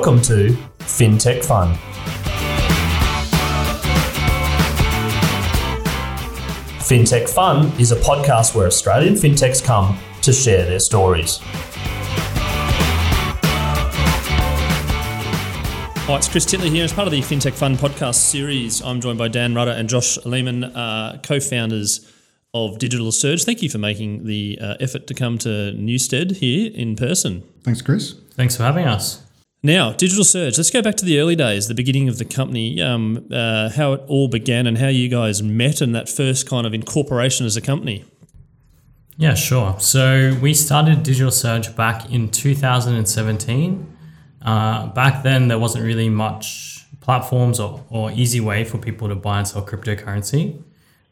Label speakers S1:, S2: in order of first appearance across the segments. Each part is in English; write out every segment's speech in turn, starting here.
S1: Welcome to FinTech Fun. FinTech Fun is a podcast where Australian fintechs come to share their stories.
S2: Hi, it's Chris Titley here. As part of the FinTech Fun podcast series, I'm joined by Dan Rutter and Josh Lehman, uh, co founders of Digital Surge. Thank you for making the uh, effort to come to Newstead here in person.
S3: Thanks, Chris.
S4: Thanks for having us.
S2: Now, Digital Surge, let's go back to the early days, the beginning of the company, um, uh, how it all began and how you guys met and that first kind of incorporation as a company.
S4: Yeah, sure. So we started Digital Surge back in 2017. Uh, back then, there wasn't really much platforms or, or easy way for people to buy and sell cryptocurrency.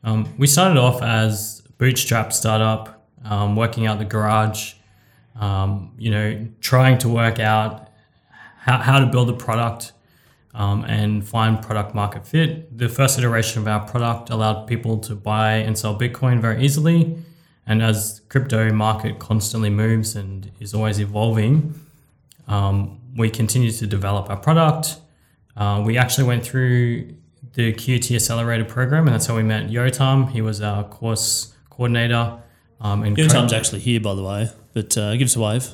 S4: Um, we started off as bootstrap startup, um, working out the garage, um, you know, trying to work out how, how to build a product um, and find product market fit. The first iteration of our product allowed people to buy and sell Bitcoin very easily. And as crypto market constantly moves and is always evolving, um, we continue to develop our product. Uh, we actually went through the QT Accelerator program, and that's how we met Yotam. He was our course coordinator.
S2: Um, and Yotam's actually here, by the way, but uh, give us a wave.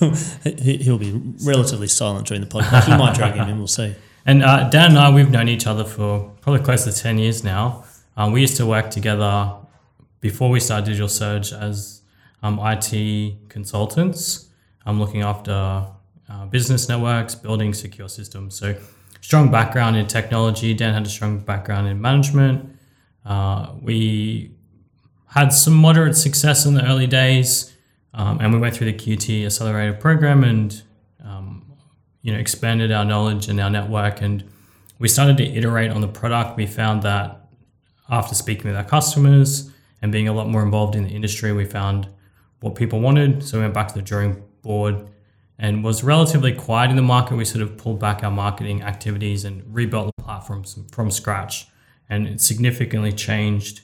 S2: He'll be relatively silent during the podcast. We might drag him in. We'll see.
S4: And uh, Dan and I, we've known each other for probably close to ten years now. Um, we used to work together before we started Digital Surge as um, IT consultants. Um, looking after uh, business networks, building secure systems. So strong background in technology. Dan had a strong background in management. Uh, we had some moderate success in the early days. Um, and we went through the QT Accelerator program and um, you know expanded our knowledge and our network. And we started to iterate on the product. We found that after speaking with our customers and being a lot more involved in the industry, we found what people wanted. So we went back to the drawing board and was relatively quiet in the market. We sort of pulled back our marketing activities and rebuilt the platform from scratch. And it significantly changed.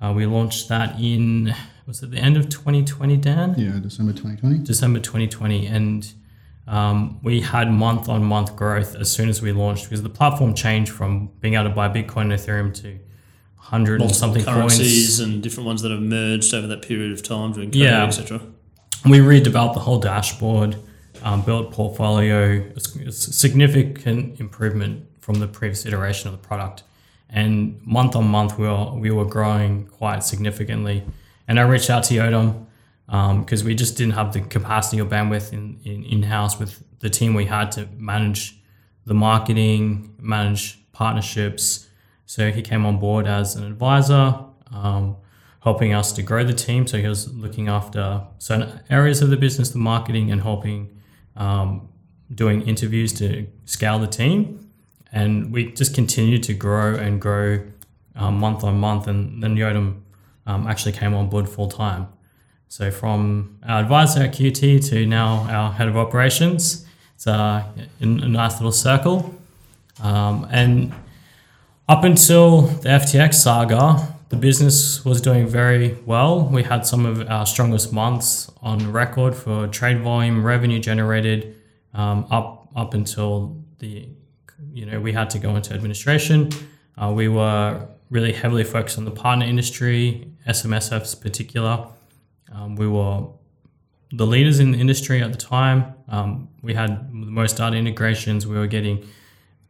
S4: Uh, we launched that in was it the end of 2020, Dan?
S3: Yeah, December 2020.
S4: December 2020. And um, we had month on month growth as soon as we launched because the platform changed from being able to buy Bitcoin and Ethereum to 100 and something
S2: currencies coins. and different ones that have merged over that period of time during COVID, yeah. etc.
S4: We redeveloped the whole dashboard, um, built portfolio, it's, a significant improvement from the previous iteration of the product. And month on month, we were, we were growing quite significantly. And I reached out to Yotam because um, we just didn't have the capacity or bandwidth in, in, in-house with the team we had to manage the marketing, manage partnerships. So he came on board as an advisor, um, helping us to grow the team. So he was looking after certain areas of the business, the marketing, and helping um, doing interviews to scale the team. And we just continued to grow and grow um, month on month. And then Yotam um, actually came on board full time. So from our advisor at QT to now our head of operations, it's a, a nice little circle. Um, and up until the FTX saga, the business was doing very well. We had some of our strongest months on record for trade volume, revenue generated, um, up up until the, you know, we had to go into administration. Uh, we were really heavily focused on the partner industry, SMSF's particular. Um, we were the leaders in the industry at the time. Um, we had the most data integrations. We were getting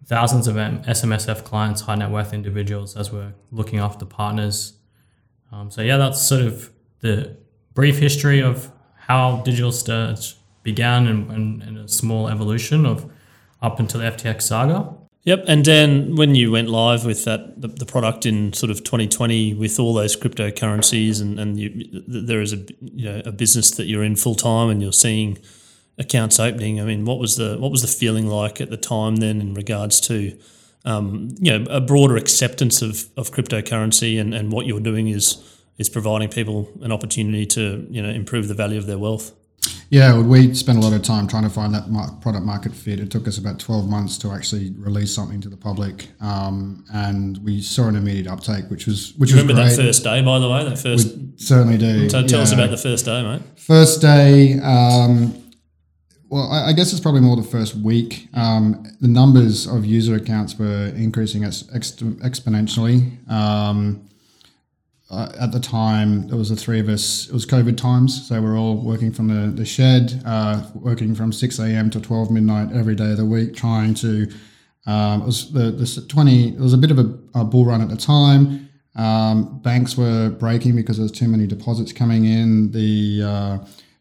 S4: thousands of SMSF clients, high net worth individuals, as we're looking after partners. Um, so yeah, that's sort of the brief history of how Digital Surge began and, and, and a small evolution of up until the FTX saga.
S2: Yep, and Dan, when you went live with that the, the, product in sort of 2020 with all those cryptocurrencies, and and you, there is a you know a business that you're in full time, and you're seeing accounts opening. I mean, what was the what was the feeling like at the time then in regards to um, you know a broader acceptance of, of cryptocurrency and, and what you're doing is is providing people an opportunity to you know improve the value of their wealth.
S3: Yeah, we spent a lot of time trying to find that product market fit. It took us about 12 months to actually release something to the public, um, and we saw an immediate uptake, which was which
S2: was remember
S3: great.
S2: that first day, by the way. That first
S3: we certainly do.
S2: So tell yeah. us about the first day, mate.
S3: First day, um, well, I, I guess it's probably more the first week. Um, the numbers of user accounts were increasing ex- ex- exponentially. Uh, at the time, there was the three of us. It was COVID times, so we're all working from the, the shed, uh, working from six a.m. to twelve midnight every day of the week, trying to. Um, it was the, the twenty. It was a bit of a, a bull run at the time. Um, banks were breaking because there was too many deposits coming in. The uh,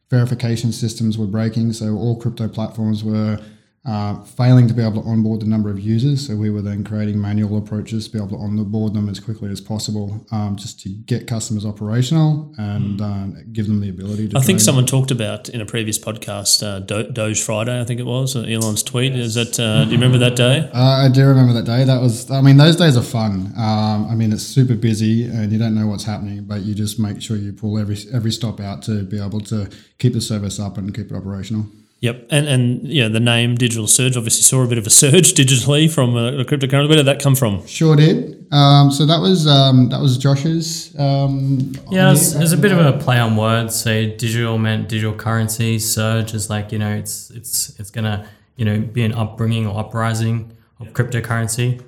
S3: verification systems were breaking, so all crypto platforms were uh, failing to be able to onboard the number of users. So we were then creating manual approaches to be able to onboard them as quickly as possible, um, just to get customers operational and uh, give them the ability to.
S2: I think someone talked about in a previous podcast uh, Do- Doge Friday. I think it was Elon's tweet. Is that? Uh, do you remember that day?
S3: Uh, I do remember that day. That was, I mean, those days are fun. Um, I mean, it's super busy and you don't know what's happening, but you just make sure you pull every every stop out to be able to keep the service up and keep it operational.
S2: Yep, and and yeah, the name Digital Surge obviously saw a bit of a surge digitally from a, the cryptocurrency. Where did that come from?
S3: Sure did. Um, so that was um, that was Josh's. Um,
S4: Yeah, there's,
S3: idea
S4: there's a bit of a play on words. So digital meant digital currency. Surge is like you know it's it's it's gonna you know be an upbringing or uprising of cryptocurrency.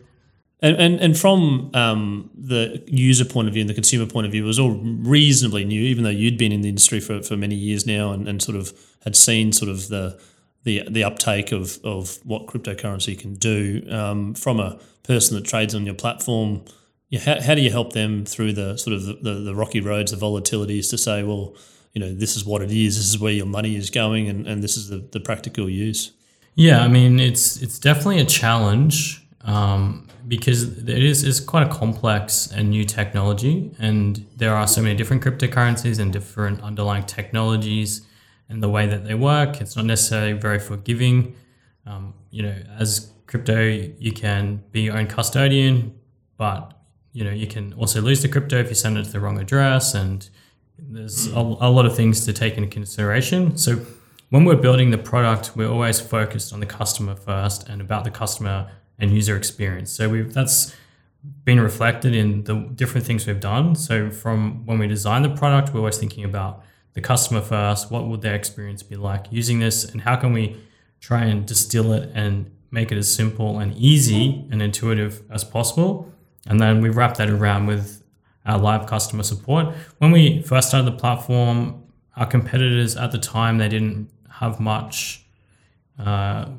S2: And and, and from um, the user point of view and the consumer point of view, it was all reasonably new, even though you'd been in the industry for, for many years now and, and sort of had seen sort of the the the uptake of, of what cryptocurrency can do. Um, from a person that trades on your platform, yeah, how, how do you help them through the sort of the, the, the rocky roads, the volatilities to say, well, you know, this is what it is, this is where your money is going, and, and this is the, the practical use.
S4: Yeah, I mean it's it's definitely a challenge um, because it is it's quite a complex and new technology, and there are so many different cryptocurrencies and different underlying technologies and the way that they work. It's not necessarily very forgiving. Um, you know, as crypto, you can be your own custodian, but you know you can also lose the crypto if you send it to the wrong address, and there's a, a lot of things to take into consideration. So when we're building the product, we're always focused on the customer first and about the customer and user experience. So we've that's been reflected in the different things we've done. So from when we design the product, we're always thinking about the customer first. What would their experience be like using this, and how can we try and distill it and make it as simple and easy and intuitive as possible? And then we wrap that around with our live customer support. When we first started the platform, our competitors at the time they didn't have much uh,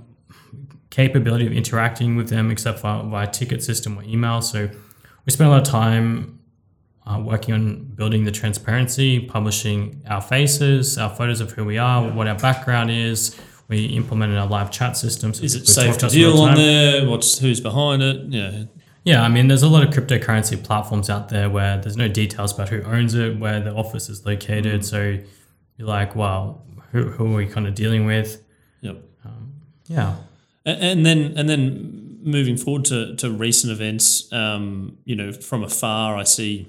S4: capability of interacting with them except for via ticket system or email. So we spent a lot of time uh, working on building the transparency, publishing our faces, our photos of who we are, what our background is. We implemented our live chat system. So
S2: Is it safe to
S4: us in real
S2: deal on there? What's who's behind it? Yeah,
S4: Yeah, I mean, there's a lot of cryptocurrency platforms out there where there's no details about who owns it, where the office is located. So you're like, well, who, who are we kind of dealing with?
S2: yep.
S4: Yeah.
S2: And, and then and then moving forward to, to recent events, um, you know, from afar, I see,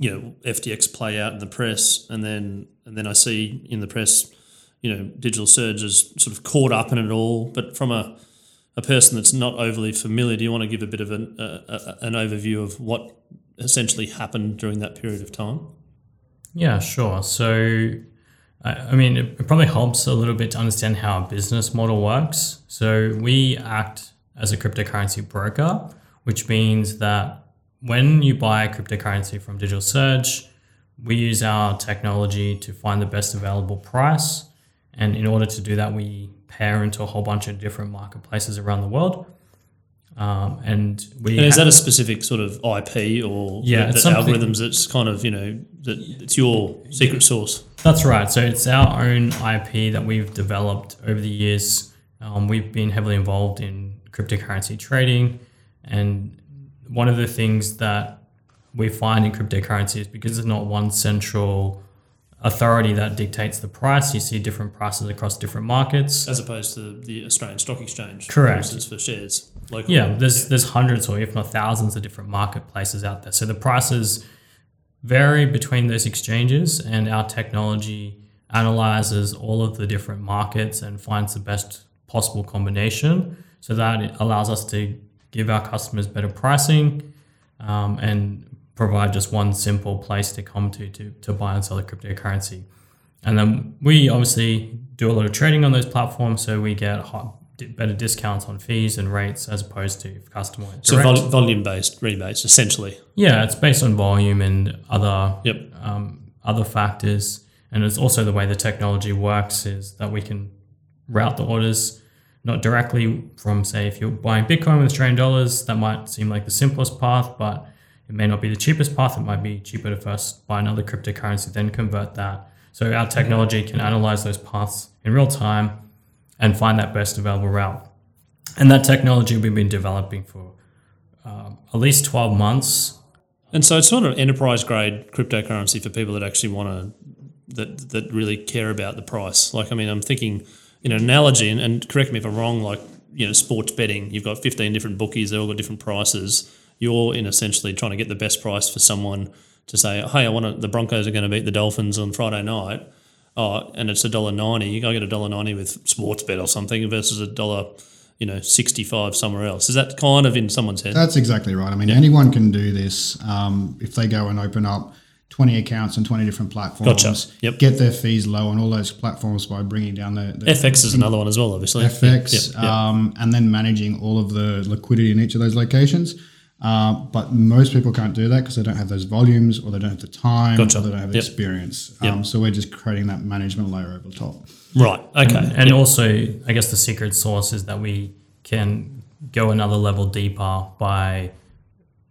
S2: you know, FTX play out in the press, and then and then I see in the press, you know, digital surge is sort of caught up in it all. But from a a person that's not overly familiar, do you want to give a bit of an an overview of what essentially happened during that period of time?
S4: Yeah, sure. So, I, mean, it probably helps a little bit to understand how a business model works. So, we act as a cryptocurrency broker, which means that when you buy cryptocurrency from Digital Surge, we use our technology to find the best available price. And in order to do that, we pair into a whole bunch of different marketplaces around the world. Um, and we
S2: And is that a specific sort of IP or
S4: Yeah,
S2: the,
S4: it's
S2: the algorithms that's kind of you know that it's your secret source?
S4: That's right. So it's our own IP that we've developed over the years. Um, we've been heavily involved in cryptocurrency trading. And one of the things that we find in cryptocurrency is because there's not one central authority that dictates the price, you see different prices across different markets.
S2: as opposed to the Australian Stock Exchange,
S4: Correct.
S2: For instance, for shares. Locally.
S4: Yeah, there's there's hundreds or if not thousands of different marketplaces out there. So the prices vary between those exchanges, and our technology analyzes all of the different markets and finds the best possible combination. So that it allows us to give our customers better pricing um, and provide just one simple place to come to, to to buy and sell a cryptocurrency. And then we obviously do a lot of trading on those platforms, so we get hot, better discounts on fees and rates as opposed to customer went
S2: So vol- volume based rebates, essentially.
S4: yeah, it's based on volume and other
S2: Yep.
S4: um, other factors, and it's also the way the technology works is that we can route the orders not directly from say if you're buying Bitcoin with Australian dollars, that might seem like the simplest path, but it may not be the cheapest path. It might be cheaper to first buy another cryptocurrency, then convert that. So our technology can analyze those paths in real time and find that best available route. And that technology we've been developing for um, at least 12 months
S2: And so it's sort of enterprise grade cryptocurrency for people that actually want to that that really care about the price. Like I mean, I'm thinking in an analogy, and, and correct me if I'm wrong. Like you know, sports betting, you've got 15 different bookies, they all got different prices. You're in essentially trying to get the best price for someone to say, hey, I want to, the Broncos are going to beat the Dolphins on Friday night. Oh, and it's a dollar ninety. You go get a dollar ninety with sports bet or something versus a dollar, you know, sixty five somewhere else. Is that kind of in someone's head?
S3: That's exactly right. I mean, anyone can do this um, if they go and open up 20 accounts on 20 different platforms.
S2: Gotcha. Yep.
S3: Get their fees low on all those platforms by bringing down the, the
S2: FX is another one as well, obviously.
S3: FX,
S2: Yep, yep.
S3: Um, and then managing all of the liquidity in each of those locations. Uh, but most people can't do that because they don't have those volumes or they don't have the time
S2: Gotcha.
S3: or they don't have the
S2: Yep.
S3: experience.
S2: Yep.
S3: Um, so we're just creating that management layer over the top.
S2: Right. Okay.
S4: And also, I guess the secret sauce is that we can go another level deeper by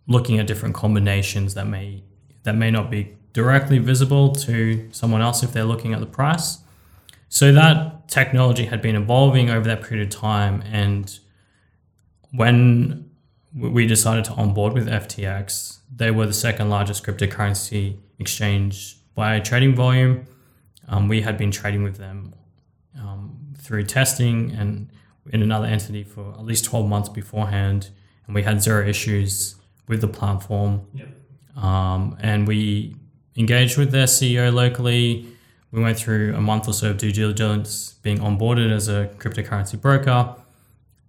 S4: looking at different combinations that may that may not be directly visible to someone else if they're looking at the price. So that technology had been evolving over that period of time, and when we decided to onboard with FTX, they were the second largest cryptocurrency exchange by trading volume. Um, we had been trading with them um, through testing and in another entity for at least 12 months beforehand. And we had zero issues with the platform. Um, and we engaged with their CEO locally. We went through a month or so of due diligence being onboarded as a cryptocurrency broker.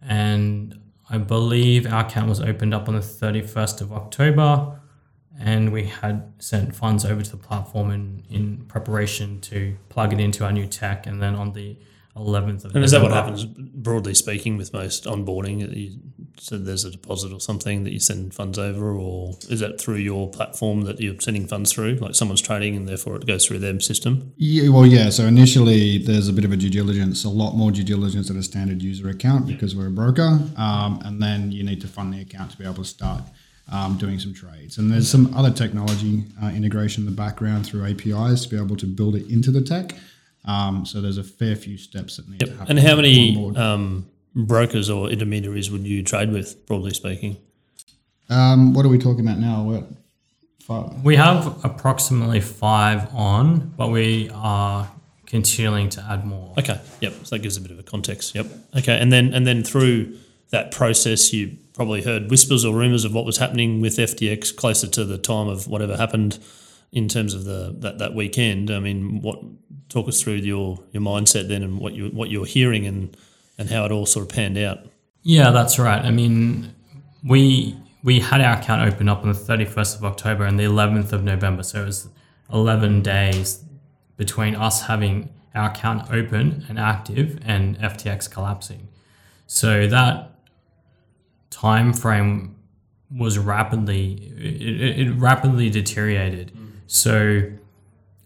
S4: And I believe our account was opened up on the 31st of October. And we had sent funds over to the platform in, in preparation to plug it into our new tech. And then on the 11th of
S2: And is that what happens broadly speaking with most onboarding? You said there's a deposit or something that you send funds over, or is that through your platform that you're sending funds through? Like someone's trading and therefore it goes through their system?
S3: Yeah, well, yeah. So initially, there's a bit of a due diligence, a lot more due diligence than a standard user account because we're a broker, um, and then you need to fund the account to be able to start um, doing some trades. And there's some other technology uh, integration in the background through APIs to be able to build it into the tech. Um, so there's a fair few steps that need to happen.
S2: And how many um, brokers or intermediaries would you trade with, broadly speaking?
S3: Um, what are we talking about now? What? Five.
S4: We have approximately five on, but we are continuing to add more.
S2: Okay. Yep. So that gives a bit of a context. Yep. Okay. And then and then through that process, you probably heard whispers or rumors of what was happening with FTX closer to the time of whatever happened in terms of the that, that weekend. I mean, what talk us through your your mindset then and what you what you're hearing and and how it all sort of panned out.
S4: Yeah, that's right. I mean, we we had our account open up on the 31st of October and the 11th of November. So it was 11 days between us having our account open and active and FTX collapsing. So that time frame was rapidly it, it rapidly deteriorated. So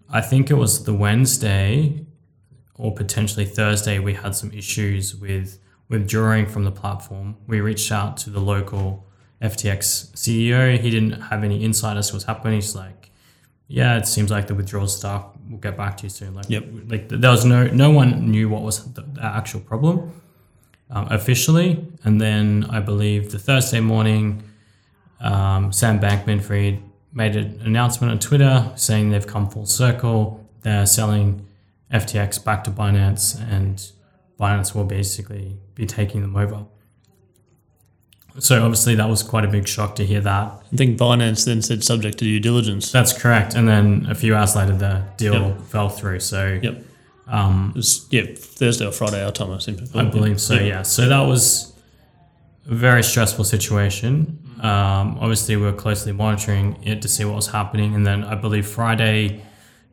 S4: I think it was the Wednesday or potentially Thursday we had some issues with withdrawing from the platform. We reached out to the local FTX CEO. He didn't have any insight as to what's happening. He's like, "Yeah, it seems like the withdrawal stuff. We'll get back to you soon." Like,
S2: Yep.
S4: like there was no no one knew what was the, actual problem um, officially. And then I believe the Thursday morning, um, Sam Bankman-Fried made an announcement on Twitter saying they've come full circle. They're selling FTX back to Binance, and Binance will basically be taking them over. So obviously that was quite a big shock to hear that.
S2: I think Binance then said subject to due diligence.
S4: That's correct. And then a few hours later, the deal
S2: Yep.
S4: fell through. So
S2: Yep.
S4: um,
S2: It was, yeah, Thursday or Friday our time, I
S4: I believe so. Yeah. So that was a very stressful situation. Um, obviously, we are closely monitoring it to see what was happening, and then I believe Friday,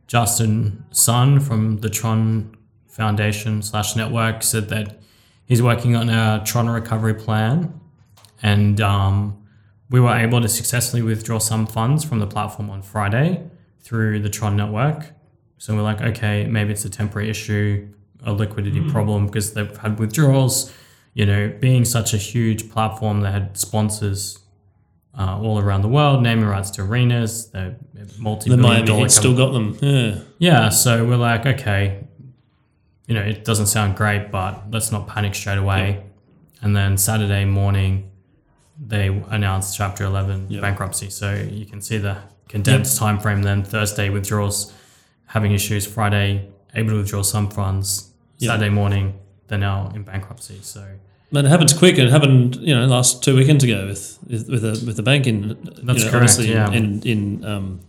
S4: Justin Sun from the Tron Foundation slash network said that he's working on a Tron recovery plan, and um, we were able to successfully withdraw some funds from the platform on Friday through the Tron network. So we're like, okay, maybe it's a temporary issue, a liquidity problem because they've had withdrawals. You know, being such a huge platform that had sponsors uh, all around the world, naming rights to arenas, the
S2: The
S4: multi-billion
S2: Miami
S4: dollar
S2: Heat still got them. Yeah.
S4: yeah, so we're like, okay, you know, it doesn't sound great, but let's not panic straight away. And then Saturday morning, they announced Chapter 11
S2: Yep.
S4: bankruptcy. So you can see the condensed time frame. Then Thursday withdrawals, having issues. Friday able to withdraw some funds.
S2: Yep.
S4: Saturday morning, they're now in bankruptcy. So
S2: Man, it happens quick, and it happened, you know, last two weekends ago with with a with the bank in. you know,
S4: correct,
S2: obviously
S4: yeah.
S2: In in um,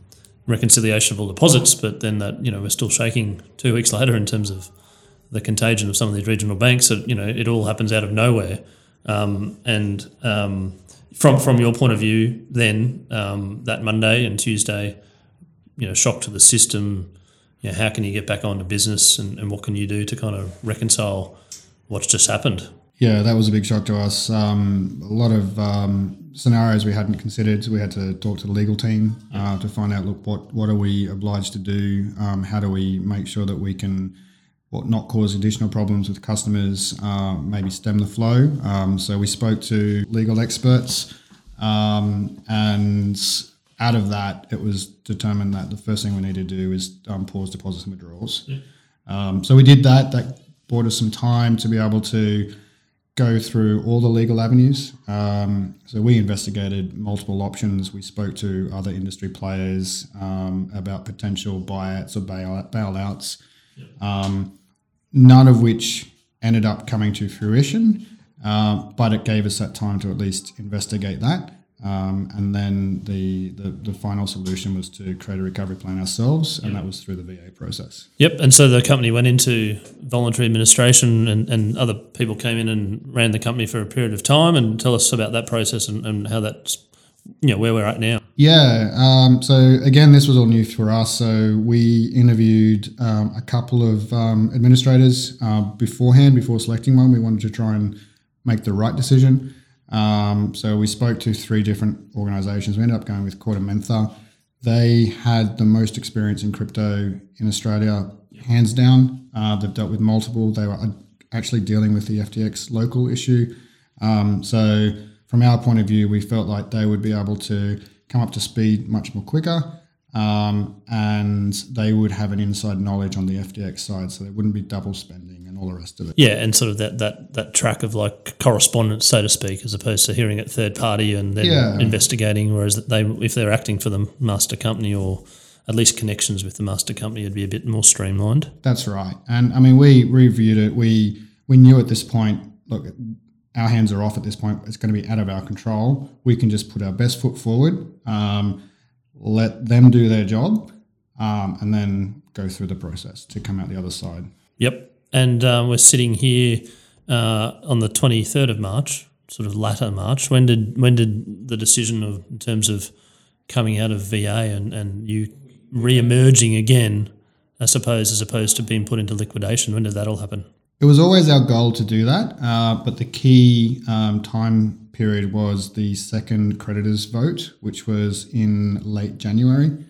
S2: reconciliation of all deposits, but then that you know we're still shaking two weeks later in terms of the contagion of some of these regional banks. So you know, it all happens out of nowhere, um, and um, from from your point of view, then um, that Monday and Tuesday, you know, shock to the system. You know, how can you get back onto business, and, and what can you do to kind of reconcile what's just happened?
S3: Yeah, that was a big shock to us. Um, a lot of um, scenarios we hadn't considered. So we had to talk to the legal team uh, to find out, look, what what are we obliged to do? Um, how do we make sure that we can, what not cause additional problems with customers? Uh, maybe stem the flow. Um, so we spoke to legal experts, um, and out of that, it was determined that the first thing we need to do is um, pause deposits and withdrawals. Um, so we did that. That bought us some time to be able to go through all the legal avenues. Um, so we investigated multiple options. We spoke to other industry players um, about potential buyouts or bail- bailouts, um, none of which ended up coming to fruition. Um, but it gave us that time to at least investigate that. Um, and then the, the, the final solution was to create a recovery plan ourselves, and that was through the VA process.
S2: Yep. And so the company went into voluntary administration and, and other people came in and ran the company for a period of time and tell us about that process and, and how that's, you know, where we're at now.
S3: Yeah. Um, so again, this was all new for us. So we interviewed um, a couple of um, administrators uh, beforehand, before selecting one. We wanted to try and make the right decision. Um, so we spoke to three different organizations. We ended up going with KordaMentha. They had the most experience in crypto in Australia, hands down. Uh, they've dealt with multiple. They were uh, actually dealing with the FTX local issue. Um, so from our point of view, we felt like they would be able to come up to speed much more quicker, um, and they would have an inside knowledge on the FTX side, so there wouldn't be double spending and all the rest of it.
S2: Yeah. And sort of that, that, that track of like correspondence, so to speak, as opposed to hearing it third party and then
S3: Yeah.
S2: investigating. Whereas they, if they're acting for the master company or at least connections with the master company, it'd be a bit more streamlined.
S3: That's right. And I mean, we reviewed it. We we knew at this point, look, our hands are off at this point. It's going to be out of our control. We can just put our best foot forward, um, let them do their job, um, and then go through the process to come out the other side.
S2: Yep. And um, we're sitting here uh, on the 23rd of March, sort of latter March. When did when did the decision of in terms of coming out of VA and, and you re-emerging again, I suppose, as opposed to being put into liquidation, when did that all happen?
S3: It was always our goal to do that, uh, but the key um, time period was the second creditors vote, which was in late January.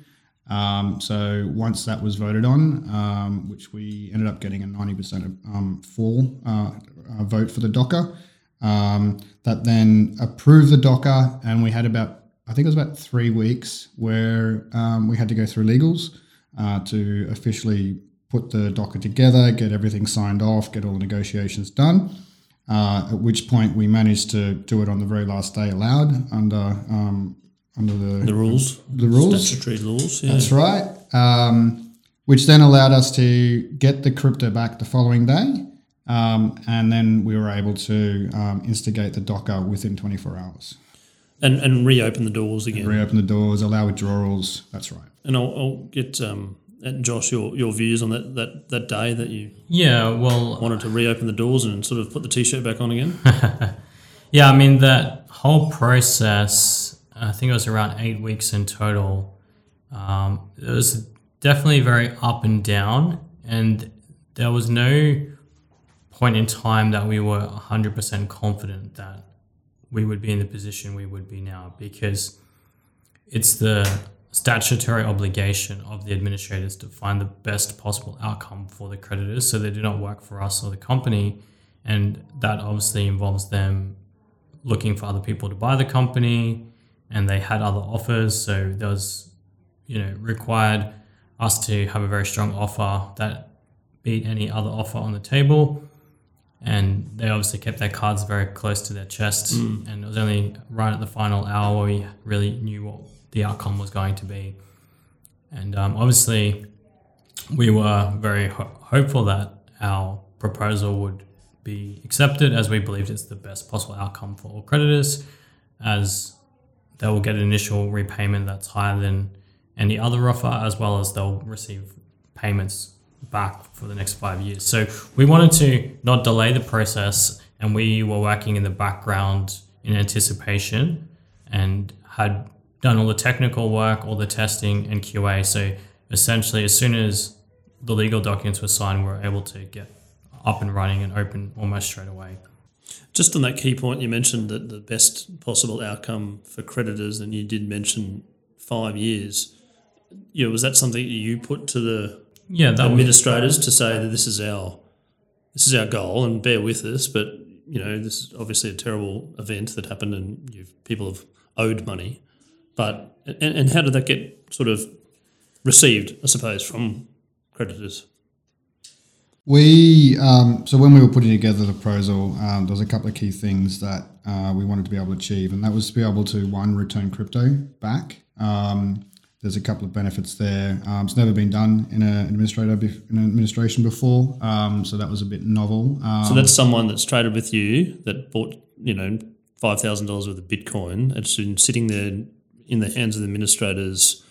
S3: Um, so once that was voted on, um, which we ended up getting a 90% um, full uh, uh, vote for the DOCA, um, that then approved the DOCA, and we had about, I think it was about three weeks where um, we had to go through legals uh, to officially put the DOCA together, get everything signed off, get all the negotiations done. Uh, at which point we managed to do it on the very last day allowed under um, under the,
S2: The rules,
S3: the rules.
S2: statutory laws. Yeah.
S3: That's right. Um, which then allowed us to get the crypto back the following day. Um, and then we were able to um, instigate the DOCA within 24 hours.
S2: And and reopen the doors again.
S3: Reopen the doors, allow withdrawals. That's right.
S2: and I'll, I'll get um, and Josh your, your views on that, that that day that you
S4: yeah, well,
S2: wanted to reopen the doors and sort of put the t-shirt back on again.
S4: Yeah, I mean that whole process. I think it was around eight weeks in total. Um, it was definitely very up and down, and there was no point in time that we were 100% confident that we would be in the position we would be now because it's the statutory obligation of the administrators to find the best possible outcome for the creditors so they do not work for us or the company. And that obviously involves them looking for other people to buy the company and they had other offers. So there was you know required us to have a very strong offer that beat any other offer on the table. And they obviously kept their cards very close to their chests mm. and it was only right at the final hour where we really knew what the outcome was going to be. And um, obviously we were very ho- hopeful that our proposal would be accepted as we believed it's the best possible outcome for all creditors as they will get an initial repayment that's higher than any other offer as well as they'll receive payments back for the next five years. So we wanted to not delay the process and we were working in the background in anticipation and had done all the technical work all the testing and qa so essentially as soon as the legal documents were signed we were able to get up and running and open almost straight away.
S2: Just on that key point, you mentioned that the best possible outcome for creditors, and you did mention five years. Yeah, was that something that you put to the
S4: Yeah, that was,
S2: administrators to say that this is our this is our goal, and bear with us, but you know this is obviously a terrible event that happened, and you've, people have owed money. But and, and how did that get sort of received? I suppose from creditors.
S3: We um, so when we were putting together the proposal, um, there was a couple of key things that uh, we wanted to be able to achieve, and that was to be able to one return crypto back. Um, there's a couple of benefits there. Um, it's never been done in an administrator bef- in an administration before, um, so that was a bit novel. Um,
S2: So that's someone that's traded with you that bought, you know, five thousand dollars worth of Bitcoin. It's been sitting there in the hands of the administrators,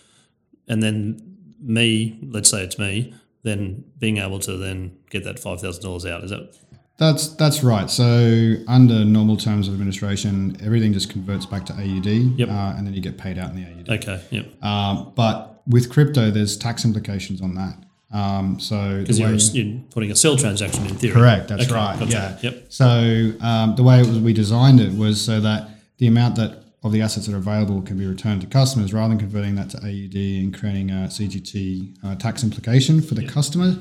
S2: and then me, let's say it's me, then being able to then get that five thousand dollars out. Is that
S3: That's that's right. So under normal terms of administration, everything just converts back to AUD,
S2: Yep.
S3: uh, and then you get paid out in the AUD.
S2: okay? Yep.
S3: Um, but with crypto, there's tax implications on that. Um, so
S2: Because you're, you're putting a sell transaction in theory.
S3: Correct. That's
S2: Okay,
S3: right.
S2: gotcha.
S3: Yeah.
S2: Yep.
S3: So um, the way it was, we designed it was so that the amount that of the assets that are available can be returned to customers rather than converting that to AUD and creating a CGT uh, tax implication for the customer.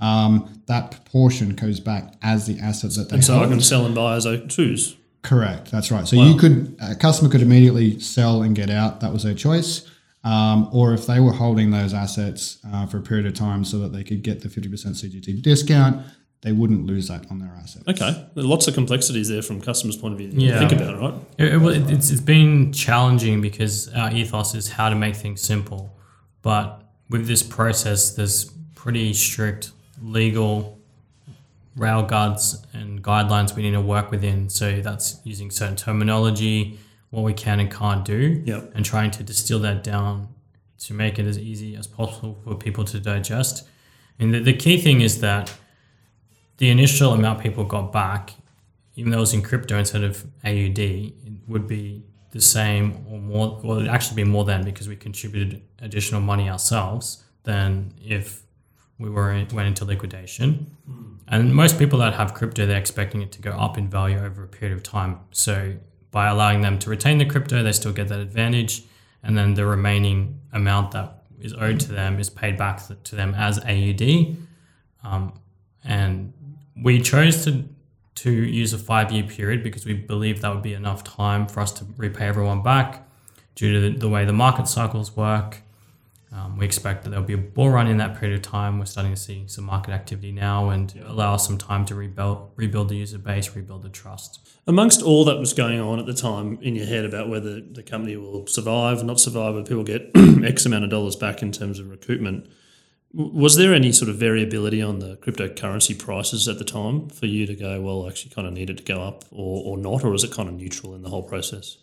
S3: Um, that proportion goes back as the assets that they
S2: And so I can sell and buy as I choose.
S3: Correct. That's right. So you could a customer could immediately sell and get out. That was their choice. Um, or if they were holding those assets uh, for a period of time so that they could get the fifty percent CGT discount, they wouldn't lose that on their assets.
S2: Okay. There are lots of complexities there from customers' point of view.
S4: Yeah.
S2: Think about it, right?
S4: It, it, well, it- it's, it's been challenging because our ethos is how to make things simple. But with this process, there's pretty strict legal railguards and guidelines we need to work within. So that's using certain terminology, what we can and can't do,
S2: Yep.
S4: and trying to distill that down to make it as easy as possible for people to digest. And the, the key thing is that the initial amount people got back, even though it was in crypto instead of AUD, it would be the same or more, or it'd actually be more than because we contributed additional money ourselves than if we were in, went into liquidation. And most people that have crypto, they're expecting it to go up in value over a period of time. So by allowing them to retain the crypto, they still get that advantage. And then the remaining amount that is owed to them is paid back to them as AUD. Um, and we chose to to use a five year period because we believe that would be enough time for us to repay everyone back due to the, the way the market cycles work. Um, we expect that there'll be a bull run in that period of time. We're starting to see some market activity now and allow us some time to rebuild rebuild the user base, rebuild the trust.
S2: Amongst all that was going on at the time in your head about whether the company will survive, not survive, but people get X amount of dollars back in terms of recoupment, was there any sort of variability on the cryptocurrency prices at the time for you to go, well, actually kind of need it to go up or, or not, or is it kind of neutral in the whole process?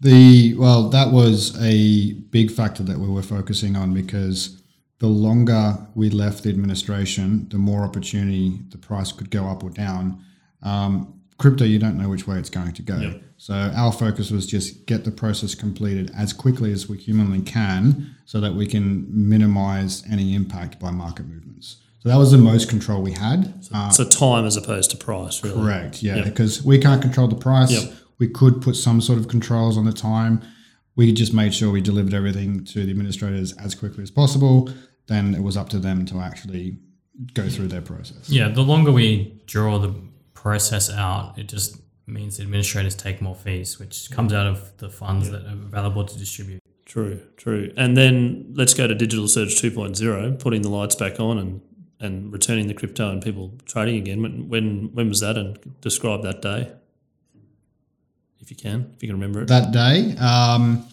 S3: The well, that was a big factor that we were focusing on because the longer we left the administration, the more opportunity the price could go up or down. Um, crypto, you don't know which way it's going to go.
S2: Yep.
S3: So our focus was just get the process completed as quickly as we humanly can, so that we can minimize any impact by market movements. So that was the most control we had. Uh,
S2: So time as opposed to price, really.
S3: Correct. Yeah,
S2: Yep.
S3: because we can't control the price.
S2: Yep.
S3: We could put some sort of controls on the time. We just made sure we delivered everything to the administrators as quickly as possible. Then it was up to them to actually go through their process.
S4: Yeah, the longer we draw the process out, it just means the administrators take more fees, which comes out of the funds that are available to distribute.
S2: True, true. And then let's go to Digital Surge 2.0, putting the lights back on and, and returning the crypto and people trading again. When, when when was that? And describe that day, if you can, if you can remember it.
S3: That day, um,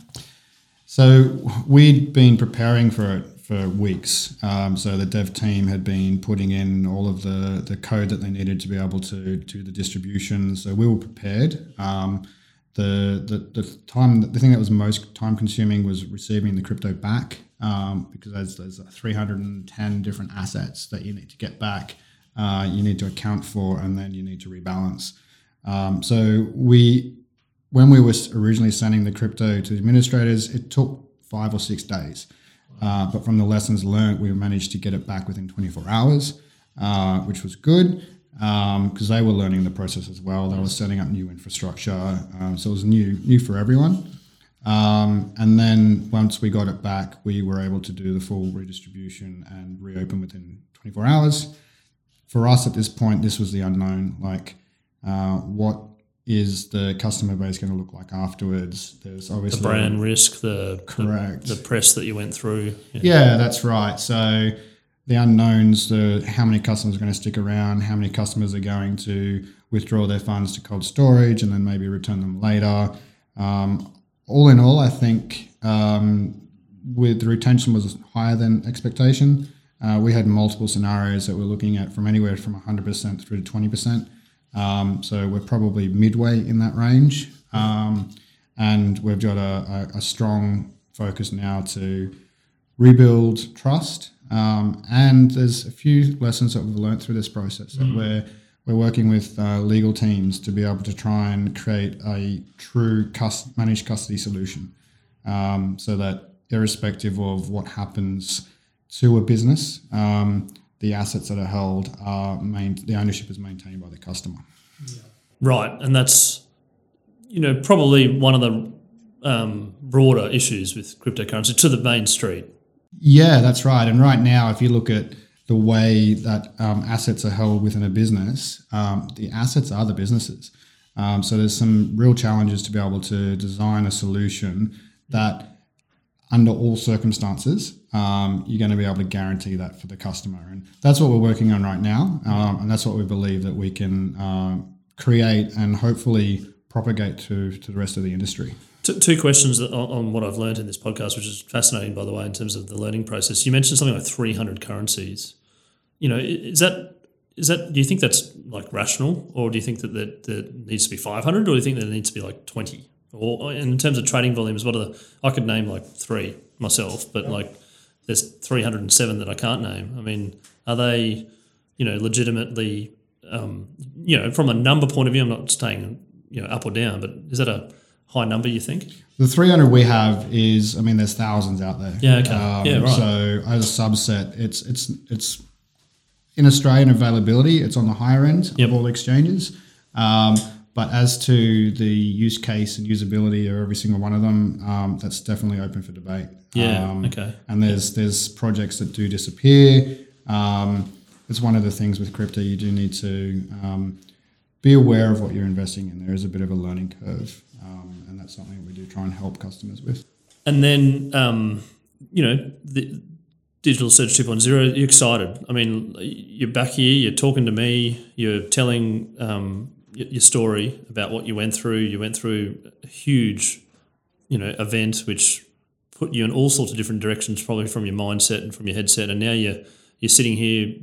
S3: so we'd been preparing for it for weeks. Um, so the dev team had been putting in all of the, the code that they needed to be able to do the distribution. So we were prepared. Um, the, the, the time the thing that was most time consuming was receiving the crypto back um, because there's, there's 310 different assets that you need to get back uh, you need to account for and then you need to rebalance um, so we when we were originally sending the crypto to administrators it took five or six days uh, but from the lessons learned we managed to get it back within 24 hours uh, which was good because they were learning the process as well. They were setting up new infrastructure, um, so it was new new for everyone. Um, and then once we got it back, we were able to do the full redistribution and reopen within 24 hours. For us at this point, this was the unknown. Like, uh, what is the customer base going to look like afterwards? There's obviously
S2: the brand risk, the
S3: Correct.
S2: the, the press that you went through. Yeah.
S3: Yeah, that's right. So the unknowns, the how many customers are going to stick around, how many customers are going to withdraw their funds to cold storage and then maybe return them later. Um, all in all, I think um, with the retention was higher than expectation. Uh, we had multiple scenarios that we're looking at from anywhere from 100% through to 20%. Um, so we're probably midway in that range. Um, and we've got a, a, a strong focus now to rebuild trust. Um, and there's a few lessons that we've learned through this process that we're we're working with uh, legal teams to be able to try and create a true cus- managed custody solution, um, so that irrespective of what happens to a business, um, the assets that are held are main- the ownership is maintained by the customer.
S2: Right, and that's you know probably one of the um, broader issues with cryptocurrency to the main street.
S3: Yeah, that's right. And right now, if you look at the way that um, assets are held within a business, um, the assets are the businesses. Um, so there's some real challenges to be able to design a solution that, under all circumstances, um, you're going to be able to guarantee that for the customer. And that's what we're working on right now. Um, and that's what we believe that we can um, create and hopefully propagate to, to the rest of the industry.
S2: Two, two questions on, on what I've learned in this podcast, which is fascinating, by the way, in terms of the learning process. You mentioned something like 300 currencies. You know, is that is that? Do you think that's like rational, or do you think that there, there needs to be 500, or do you think there needs to be like 20? Or in terms of trading volumes, what are the? I could name like three myself, but like there's 307 that I can't name. I mean, are they, you know, legitimately, um, you know, from a number point of view? I'm not saying you know up or down, but is that a high number? You think?
S3: The 300 we have is, I mean, there's thousands out there.
S2: Yeah, okay. Yeah, right.
S3: So as a subset, it's it's it's in Australian availability, it's on the higher end
S2: Yep.
S3: of all exchanges. Um, but as to the use case and usability of every single one of them, um, that's definitely open for debate.
S2: Yeah,
S3: Um,
S2: okay.
S3: And there's there's projects that do disappear. Um, it's one of the things with crypto you do need to um, be aware of what you're investing in. There is a bit of a learning curve, um, and that's something we do try and help customers with.
S2: And then, um, you know, the Digital Surge 2.0, you're excited. I mean, you're back here, you're talking to me, you're telling um, your story about what you went through. You went through a huge, you know, event which put you in all sorts of different directions, probably from your mindset and from your headset. And now you're you're sitting here,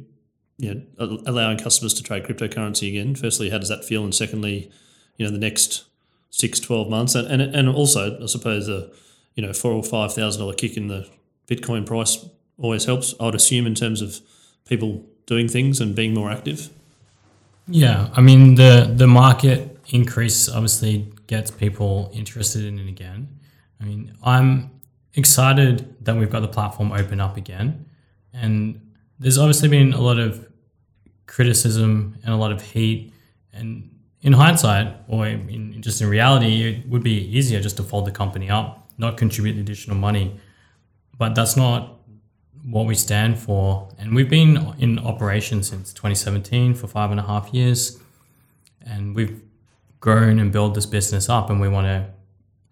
S2: you know, allowing customers to trade cryptocurrency again. Firstly, how does that feel? And secondly, you know, the next six, 12 months. And, and, and also, I suppose, a, you know, four or five thousand dollar kick in the Bitcoin price always helps. I would assume in terms of people doing things and being more active.
S4: Yeah, I mean the the market increase obviously gets people interested in it again. I mean, I'm excited that we've got the platform open up again, and there's obviously been a lot of criticism and a lot of heat. And in hindsight, or in, just in reality, it would be easier just to fold the company up, not contribute additional money. But that's not what we stand for. And we've been in operation since 2017 for five and a half years. And we've grown and built this business up, and we want to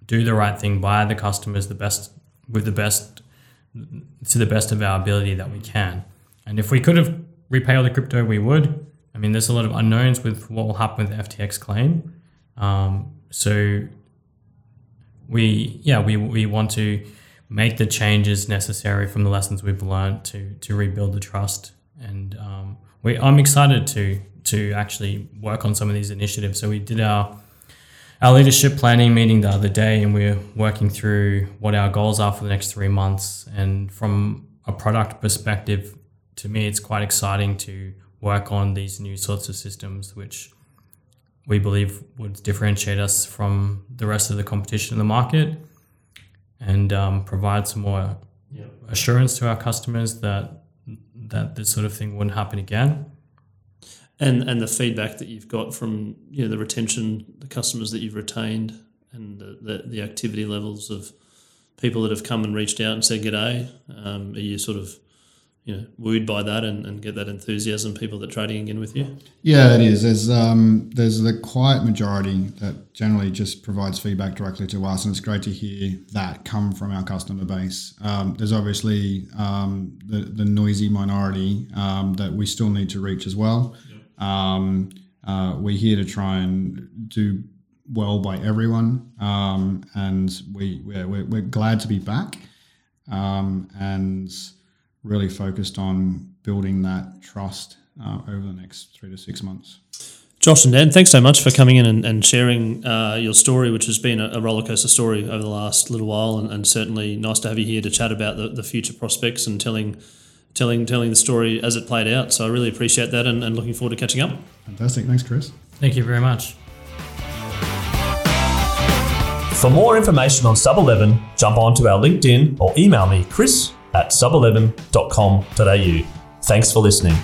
S4: do the right thing by the customers the best with the best to the best of our ability that we can. And if we could have repaid all the crypto, we would. I mean, there's a lot of unknowns with what will happen with FTX claim. Um, so we, yeah, we, we want to make the changes necessary from the lessons we've learned to to rebuild the trust. And um, we, I'm excited to to actually work on some of these initiatives. So we did our our leadership planning meeting the other day, and we're working through what our goals are for the next three months. And from a product perspective, to me, it's quite exciting to work on these new sorts of systems, which we believe would differentiate us from the rest of the competition in the market and um, provide some more assurance to our customers that that this sort of thing wouldn't happen again
S2: and and the feedback that you've got from you know the retention, the customers that you've retained, and the the, the activity levels of people that have come and reached out and said g'day. Um, are you sort of you know wooed by that and, and get that enthusiasm people that trading again with you?
S3: Yeah it is. There's um there's the quiet majority that generally just provides feedback directly to us and it's great to hear that come from our customer base. Um, there's obviously um, the, the noisy minority um, that we still need to reach as well. Um, uh, we're here to try and do well by everyone, um, and we we're, we're, glad to be back, um, and really focused on building that trust uh, over the next three to six months.
S2: Josh and Dan, thanks so much for coming in and, and sharing uh, your story, which has been a, a rollercoaster story over the last little while, and, and, certainly nice to have you here to chat about the, the future prospects and telling telling telling the story as it played out. So I really appreciate that and, and looking forward to catching up.
S3: Fantastic. Thanks, Chris.
S4: Thank you very much.
S1: For more information on Sub 11, jump onto our LinkedIn or email me, chris at sub11.com.au. Thanks for listening.